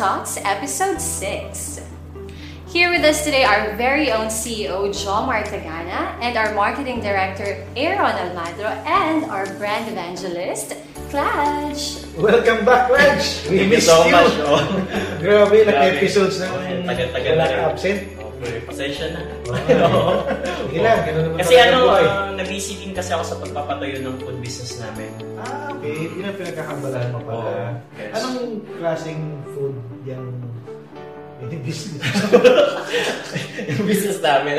Talks Episode 6. Here with us today our very own CEO, Jomar Tagana, and our Marketing Director, Aaron Almagro, and our brand evangelist, Clash. Welcome back, Raj! We Thank you missed so you! much, oh. Grabe, ilang Grabe. episodes naman Tagal-tagal wala na rin. absent. Okay, pasensya na. Sige lang, ganun naman kasi talaga ano, buhay. uh, nabisi din kasi ako sa pagpapatayo ng food business namin. Ah, okay. Yun ang pinagkakambalahan mo pala. Oo, yes. Anong klaseng food yung yung business? yung business namin.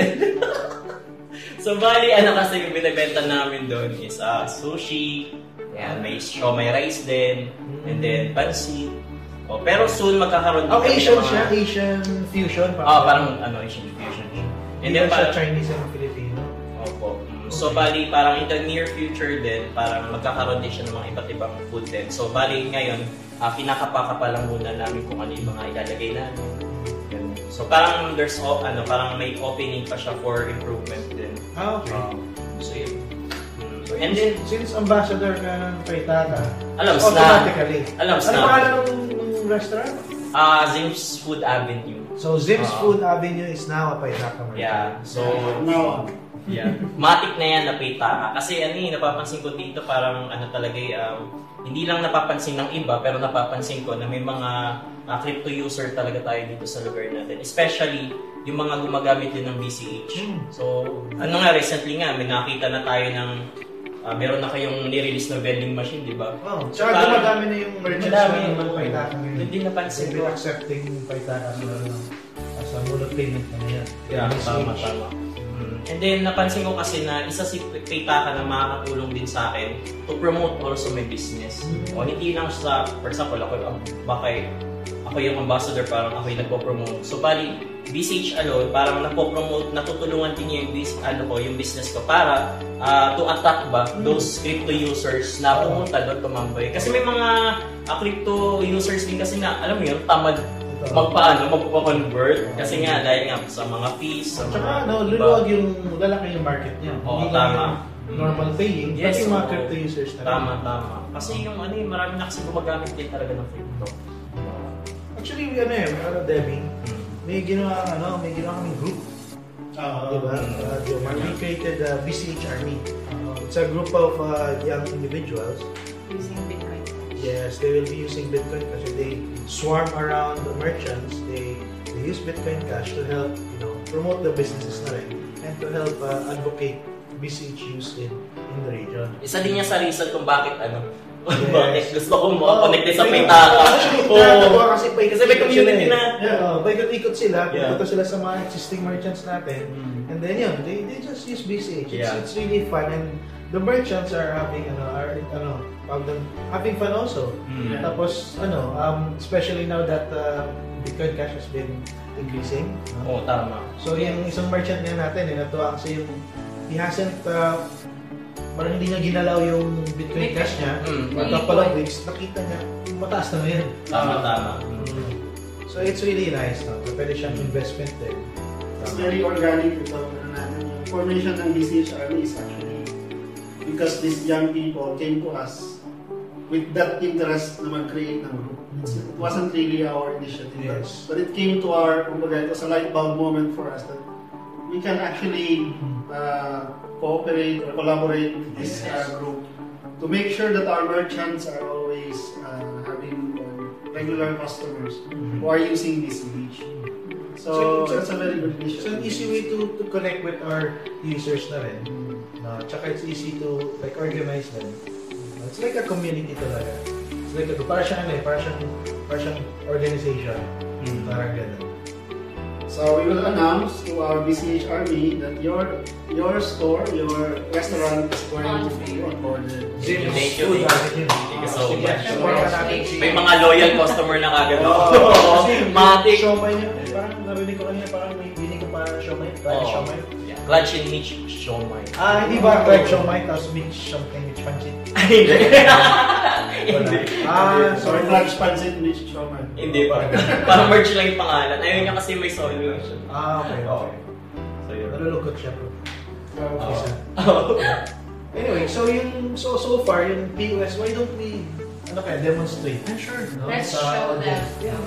so, bali, ano kasi yung binibenta namin doon is uh, sushi, yan, may siomay rice din, and then pansit. Oh, pero soon magkakaroon din Oh, kami ng Asian mga- siya? Asian fusion? Ah, parang ano, Asian fusion. Hindi And then siya parang, Chinese and Filipino. Opo. So, bali, parang in the near future din, parang magkakaroon din siya ng mga iba't ibang food din. So, bali, ngayon, uh, kinakapaka pa lang muna namin kung ano yung mga ilalagay namin. Ganun. So, parang there's, o- ano, parang may opening pa siya for improvement din. Ah, okay. Um, so, yun. Mm, And then, since ambassador ka ng Paitata, alam, so snap. automatically. Alam, Ano snap. pangalan ng, ng restaurant? Ah, Zim's Food Avenue. So, Zim's Ah. Food Avenue is now a Paitata Market. Yeah. So, Now, Yeah. Matik na yan na paytaka. Kasi ano eh, napapansin ko dito parang ano talaga eh, um, hindi lang napapansin ng iba, pero napapansin ko na may mga uh, crypto user talaga tayo dito sa lugar natin. Especially yung mga gumagamit din ng BCH. Hmm. So, ano nga, recently nga, may nakita na tayo ng ah, meron na kayong nirelease na vending machine, di ba? Oh, tsaka Parang- dumadami na yung merchants na ng oo. Paitata ngayon. Hindi napansin ko. accepting Paitata as a, as a mode of payment na yan. Yeah, tama, tama. Mm. And then, napansin ko kasi na isa si Paytaka na makakatulong din sa akin to promote also my business. Mm. O hindi lang sa, for example, ako, ah, baka ako yung ambassador, parang ako yung nagpo-promote. So, bali, BCH alone, parang napo-promote, natutulungan din yung, bis, ano ko, yung business ko para ah, to attack ba those crypto users na pumunta doon tumambay. Kasi may mga ah, crypto users din kasi na, alam mo yun, tamad magpaano, magpa-convert. Kasi nga, dahil nga sa mga fees, sa mga Tsaka iba. luluwag yung lalaki yung market niya. Oo, lang tama. yung normal paying, Yes, pati yung mga crypto users na. Tama, tama. Kasi yung ano eh, marami na kasi gumagamit din talaga ng crypto. Actually, ano eh, ano, Debbie, may ginawa, ano, may ginawa kaming group. uh, Diba? Uh, Jomar, we created uh, BCH Army. It's a group of uh, young individuals Using Bitcoin. Yes, they will be using Bitcoin kasi they swarm around the merchants. They they use Bitcoin Cash to help, you know, promote the businesses na rin and to help uh, advocate BCH use in, in the region. Isa din niya sa reason kung bakit ano, Yes. bakit gusto ko makakonect sa may-. Actually, Oo. kasi Kasi may community na. Yeah, oh, paikot-ikot sila, Yeah. pupunta sila sa mga existing merchants natin. And then yun, they, they just use BCH. It's, Yeah. it's really fun and the merchants are having ano, are ano, having fun also. Mm. Tapos ano, um, especially now that uh, Bitcoin Cash has been increasing. no? Oo, tama. So yung isang merchant nga natin, eh, natuwa kasi yung he hasn't uh, parang hindi niya ginalaw yung Bitcoin Cash niya. Mm. For a couple of weeks, nakita niya, mataas na ngayon. Tama, tama. Mm. So it's really nice. No? So, pwede siyang investment din. it's very organic ito. ano namin. Yung formation ng BCH Army is actually because these young people came to us with that interest na mag-create ng group. It wasn't really our initiative. but- Yes. But, it came to our, kumbaga, it was a light bulb moment for us that we can actually uh, cooperate or collaborate with this Yes. uh, group to make sure that our merchants are always uh, having uh, regular customers who are using this reach. So, So, it's that's a very good initiative. It's an easy way to, to connect with our users na rin. No? Tsaka it's easy to like organize them. It's like a community talaga. It's like a, para siyang ano eh, para siyang, para siyang organization. Mm. Parang ganun. So we will announce to our BCH Army that your your store, your restaurant is going to be onboarded. Zim Thank you, thank you. Thank you so much. May mga loyal customer na kagad. Kasi Matik. Siomay niya, parang narinig ko kanina, parang may bini ko pa siomay. Parang. Yeah. Clutch and Mitch Shomai. Ah, hindi ba like siomay tapos mix something with pancit? Hindi. Ah, So sorry. lunch pancit niche showman. Hindi pa. Parang merge lang yung pangalan. Ayun niya kasi may solo siya. Ah, okay, okay. So yun. Nalulungkot siya bro. So, Isa. Anyway, so yung so so far yung POS, why don't we ano kaya, demonstrate. Sure. No? Let's Sa show them. Yeah.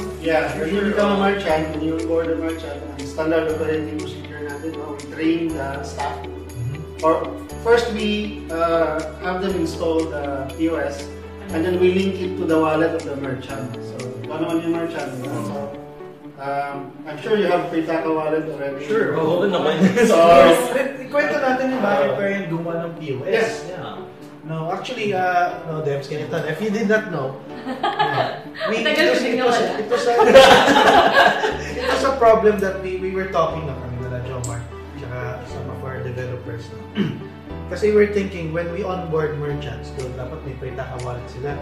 Yeah, you become a merchant, when you a merchant, standard operating procedure natin, no, we train the staff. Mhm. Or first we uh, have them install the POS and then we link it to the wallet of the merchant. So, paano man yung merchant? di ba? So, um, I'm sure you have Paytaka wallet already. Sure. Oo naman. So, Yes. ikwento natin yung bakit pa yung gumawa ng POS. Yes. Yeah. No, actually, uh, no, Debs, ganito. If you did not know, uh, we, it, was, it, was, it, was a, it was a problem that we, we were talking na kami nila Jomar, tsaka some of our developers. No? Kasi we're thinking, when we onboard merchants, doon dapat may Paytaka wallet sila.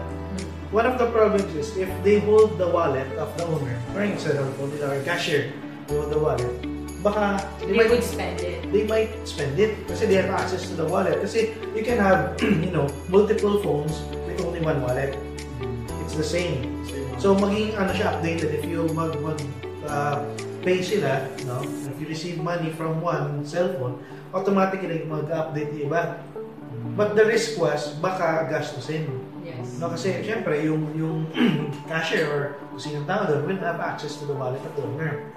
One of the problems is, if they hold the wallet of the owner, for example, holding our cashier, they hold the wallet, baka They might- would spend it. they might spend it kasi they have access to the wallet. Kasi you can have, you know, multiple phones with only one wallet. It's the same. So maging ano siya updated if you mag mag uh, pay sila, no? If you receive money from one cellphone, automatically mag-update yung iba. But the risk was baka gastusin. Yes. No, kasi syempre yung yung cashier or kung sinong tao doon will have access to the wallet of the owner.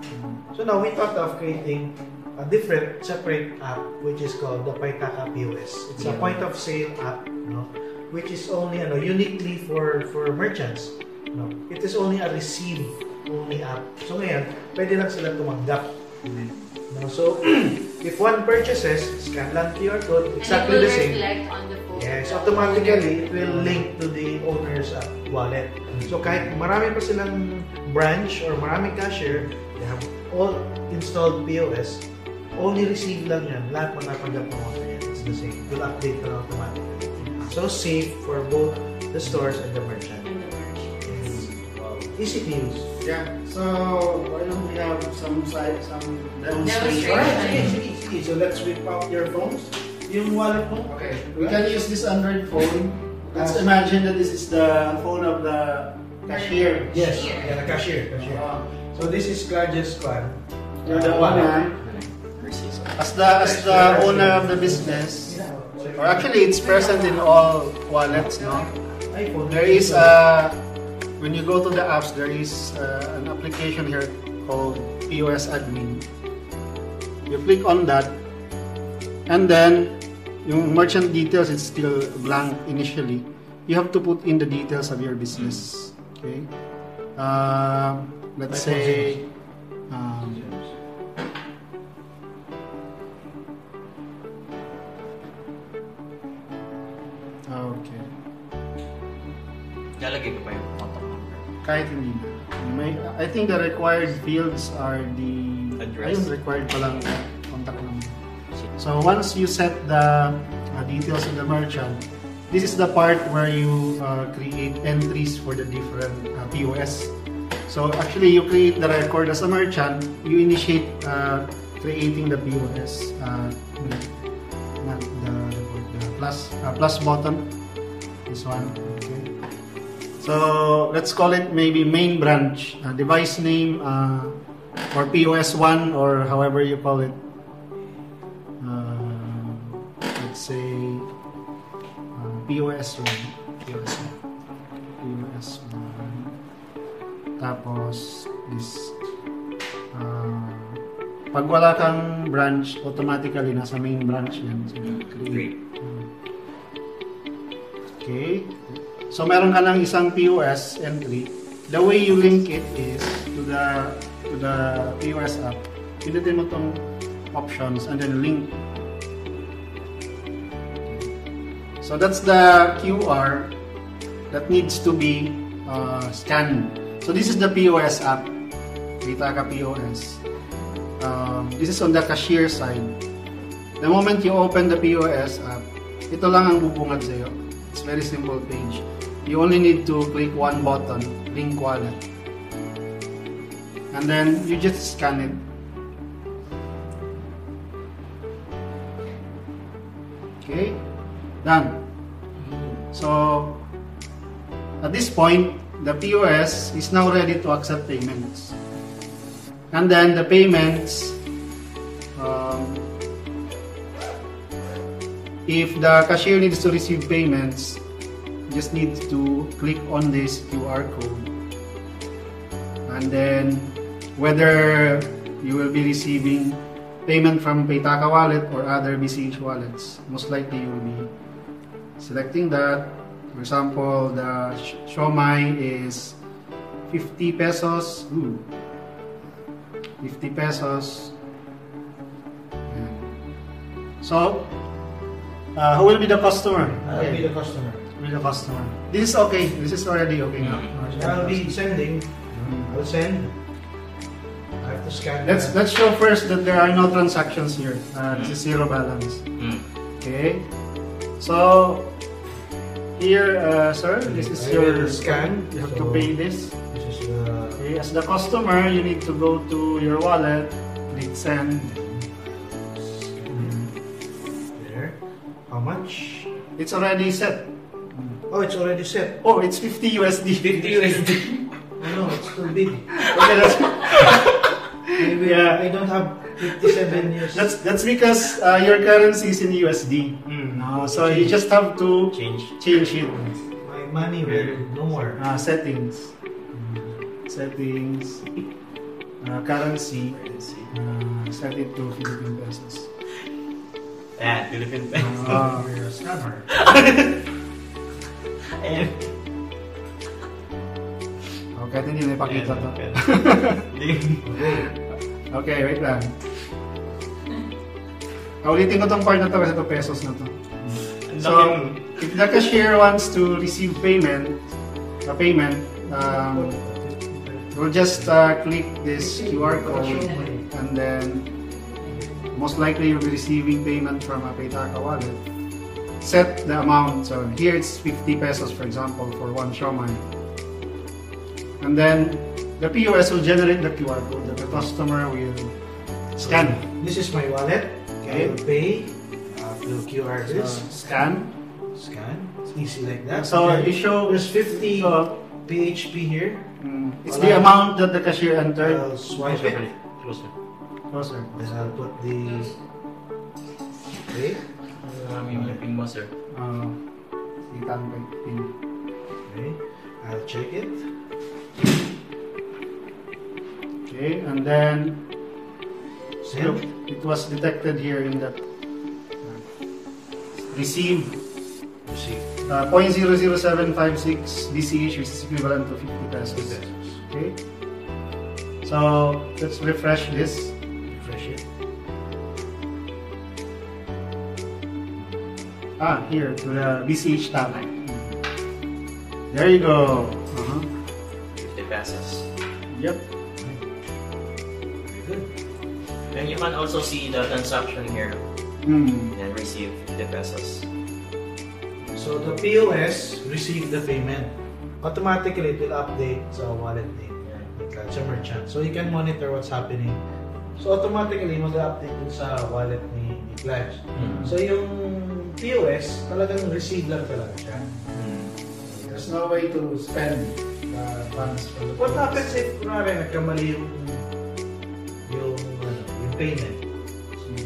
So now we thought of creating a different separate app which is called the Paitaka POS. It's a Yeah. point of sale app, no, which is only ano uniquely for for merchants. No, it is only a receive app. So ngayon, pwede lang sila tumanggap. No, so if one purchases, scan lang QR code, exactly the same. the. Yes, automatically it will link to the owner's uh, wallet. So kahit marami pa silang branch or maraming cashier, they have all installed POS, only receive lang yan. Lahat matatanggap ng order yan. It's the same. It will update na automatically. So safe for both the stores and the merchant. Easy to use. Yeah. So, why don't we have some side, some demonstration? Demonstration. Alright, sige, sige, sige. So let's whip out your phones. Yung wallet mo. Okay. We can use this Android phone. Let's imagine that this is the phone of the cashier. Yes. Yeah, the cashier. cashier. Uh, So this is Claudius Kwan. You're the owner. As the as the owner of the business, or actually it's present in all wallets, no? There is a when you go to the apps, there is uh, an application here called POS Admin. You click on that, and then yung merchant details is still blank initially. You have to put in the details of your business. Okay. Uh, let's say. Um, Kahit hindi. May, I think the required fields are the... Address. Ayun, required palang contact number. So once you set the uh, details of the merchant, this is the part where you uh, create entries for the different uh, POS. So actually, you create the record as a merchant, you initiate uh, creating the POS. Uh, not the, the plus, uh, plus button. This one. Okay. So let's call it maybe main branch, uh, device name, uh, or POS1 or however you call it. Uh, let's say uh, POS1. POS1. POS1. Tapos this uh, pag wala kang branch, automatically nasa main branch yan. So, create. Okay. So meron ka ng isang POS entry. The way you link it is to the to the POS app. Pindutin mo tong options and then link. So that's the QR that needs to be uh, scanned. So this is the POS app. Kita ka POS. Um, this is on the cashier side. The moment you open the POS app, ito lang ang bubungad sa'yo. It's very simple page. You only need to click one button, link wallet. And then you just scan it. Okay? Done. So, at this point, the POS is now ready to accept payments. And then the payments, um, if the cashier needs to receive payments, just need to click on this QR code. And then whether you will be receiving payment from Paytaka wallet or other BCH wallets, most likely you will be selecting that. For example, the sh- Shomai is 50 pesos. Ooh. 50 pesos. So, uh, who will be the customer? I'll be the customer. Who will be the customer. This is okay. This is already okay now. So I'll be sending. I'll send. I have to scan. Let's the- let's show first that there are no transactions here. Uh, this is zero balance. Mm. Okay. So here, uh, sir, this is I your will scan. You have to pay this. This is the Okay. As the customer, you need to go to your wallet, click send. there. How much? It's already set. Oh, it's already set. Oh, it's 50 USD. 50 USD. Oh no, it's too big. Okay, that's, Maybe Yeah. I don't have 57 years. that's that's because uh, your currency is in USD. Mm. No, so you just have to Change. change it. My money will no more. Uh, settings. Settings. Uh, currency. Uh, set it to Philippine pesos. Ayan, Philippine peso. Uh, You're a scammer. Ayan. okay, hindi na ipakita to. Hindi. Okay, wait lang. Ulitin ko tong part na to kasi ito pesos na to. So, if the cashier wants to receive payment, a payment, um, we'll just uh, click this QR code and then most likely you'll be receiving payment from a Paytaka wallet. Set the amount. So here it's 50 pesos, for example, for one shomai. And then the POS will generate the QR code that the customer will scan. This is my wallet. Okay. I will pay. Uh, will QR So, this. scan. Scan. It's easy like that. So Okay. you show There's 50 So, PHP here. mm, it's Wala. the amount that the cashier entered. I'll swipe it. Closer. Closer. Then I'll put the. Okay. Mo, sir. Uh, itan kay pin. Okay. I'll check it. Okay, and then look, it was detected here in that uh, receive See. uh, 0.00756 BCH, which is equivalent to 50 pesos. Okay. So let's refresh this. Ah, here to the BCH tab. There you go. Uh-huh. 50 pesos. Yep. Very good. Then you can also see the transaction here Hmm. and receive 50 pesos. So the POS received the payment. Automatically, it will update sa wallet name. Yan, sa merchant. So you can monitor what's happening. So automatically, mag-update dun sa wallet ni, ni Pledge. Mm. So yung POS, talagang receive lang talaga siya. Mm. There's no way to spend the funds from the What POS. happens if, kunwari, nagkamali yung yung, ano, yung payment?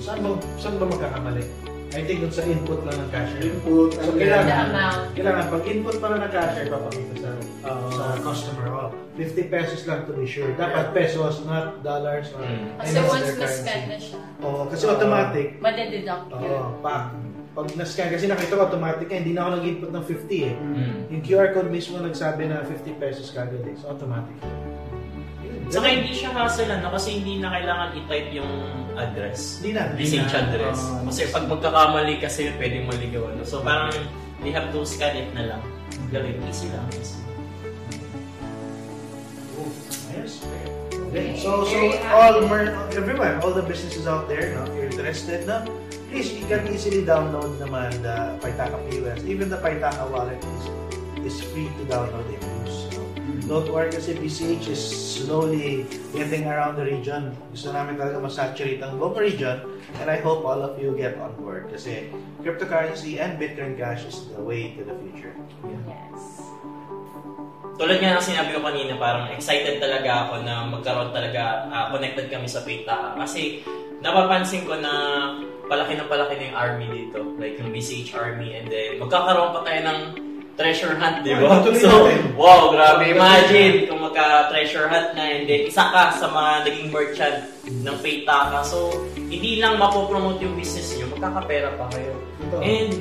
Saan ba, saan ba magkakamali? I think dun sa input lang ng cashier. Input So, kailangan- The amount. Kailangan, pag input pala ng cashier, papakita sa, Ah. sa customer, oh, 50 pesos lang to be sure. Dapat pesos, not dollars or Mm. Kasi once currency. na siya, Oo, kasi automatic. madededuct Oo, yun. pa. Pag na-scan, kasi nakita ko automatic eh, hindi na ako nag-input ng 50 eh. Mm. Yung QR code mismo nagsabi na 50 pesos kagad eh. So, automatic. Yun. Saka hindi siya hassle ano, kasi hindi na kailangan i-type yung address. Hindi na. Message address. Ah, kasi pag magkakamali kasi pwedeng maligaw. Ano? So parang they have to scan it na lang. Gawin easy lang. Easy. Yes. Okay. So, so all mer- everyone, all the businesses out there, no, if you're interested, no, please, you can easily download naman the Paitaka POS. Even the Paitaka wallet is, is free to download and use. So, don't worry kasi PCH is slowly getting around the region. Gusto namin talaga masaturate ang buong region and I hope all of you get on board kasi cryptocurrency and Bitcoin Cash is the way to the future. Yes. Tulad nga ng sinabi ko kanina, parang excited talaga ako na magkaroon talaga, ah, connected kami sa Paytaka. Kasi napapansin ko na palaki na palaki na yung army dito. Like yung BCH army. And then magkakaroon pa tayo ng treasure hunt, di ba? So, wow, grabe. Imagine kung magka-treasure hunt na and then isa ka sa mga naging merchant ng Paytaka. So, hindi lang mapopromote yung business nyo, magkakapera pa kayo. And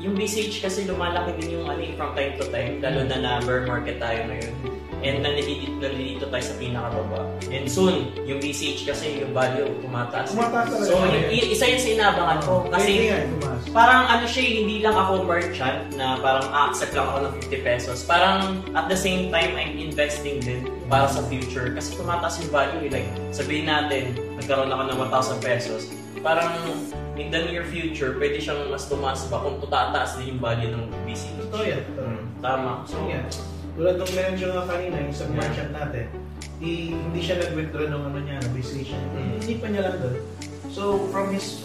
yung BCH kasi lumalaki din yung ano from time to time, lalo na na bear market tayo ngayon. And nalilito, nalilito tayo sa pinakababa. And soon, yung BCH kasi yung value tumataas. Tumataas. So, y- y- isa yun sa inaabangan ko. Kasi parang ano siya, eh, hindi lang ako merchant na parang accept lang ako ng 50 pesos. Parang at the same time, I'm investing din para sa future. Kasi tumataas yung value. eh. Like, sabihin natin, nagkaroon ako ng 1,000 pesos. Parang in the near future, pwede siyang mas tumaas pa kung tataas din yung value ng BCH. Totoo yan. Mm, Tama. So, So, yan. Tulad ng mention nga kanina, yung isang Yeah. merchant natin, i- hindi siya nag-withdraw ng ano niya, ng BCH niya. Mm. Hindi pa niya lang doon. So, from his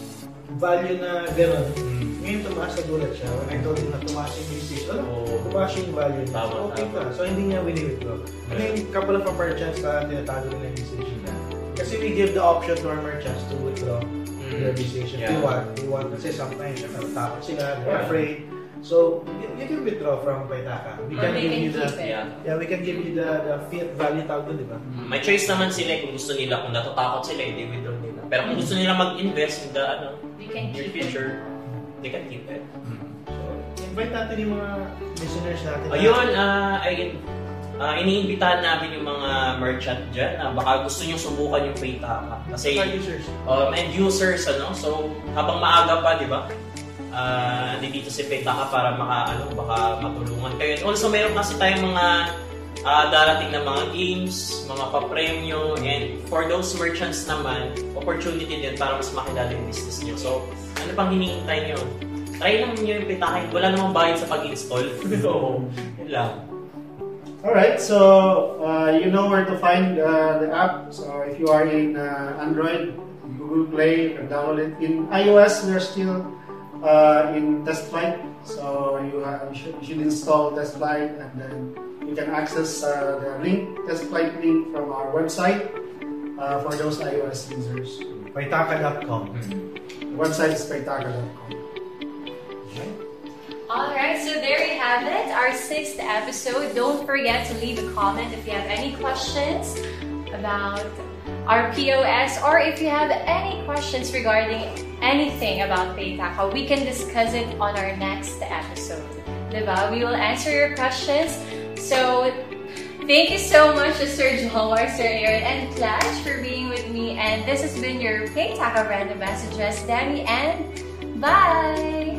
value na gano'n, mm, ngayon tumaas na gulat siya. When I told him na tumaas yung BCH, ano? Oo. Tumaas yung value niya. Tama, so, okay tama. pa. So, hindi niya wini-withdraw. I mean, couple of our merchants na tinatago nila yung BCH nila. Kasi we give the option to our merchants to withdraw mm, if Yeah. they want. They want kasi sometimes syempre takot sila, they're Yeah. afraid. So, you, you can withdraw from Paitaka. We can they give can you the keep it. yeah. Yeah, we can give you the, the fiat value tawag doon, di ba? Mm, May choice naman sila eh, kung gusto nila, kung natatakot sila, hindi withdraw nila. Pero kung gusto nila mag-invest in the ano, You can near keep it. future, they can keep it. So, invite natin yung mga listeners natin. na- Ayun, ah, Ah, iniimbitahan namin yung mga merchant dyan na baka gusto nyo subukan yung Paytaka. Kasi Mga users. um, end users, ano, so habang maaga pa, di ba? Ah, nandito si Paytaka para maka, ano, baka matulungan kayo. And also, meron kasi tayong mga ah, darating na mga games, mga papremyo, and for those merchants naman, opportunity din para mas makilala yung business nyo. So, ano pang hinihintay nyo? Try lang nyo yung Paytaka. Wala namang bayad sa pag-install. so, yun lang. Alright, so uh, you know where to find uh, the app. So if you are in uh, Android, Google Play, you can download it. In iOS, we're still uh, in test flight. So you, uh, you, should, you should install test flight and then you can access uh, the link, test flight link from our website uh, for those iOS users. Paitaka.com. The website is spectacular.com. Alright, so there you have it, our sixth episode. Don't forget to leave a comment if you have any questions about our POS or if you have any questions regarding anything about Paytaka. We can discuss it on our next episode. Diba? We will answer your questions. So, thank you so much to Sir Jomar, Sir Aaron, and Flash for being with me. And this has been your Paytaka Random Messages, Demi, and bye!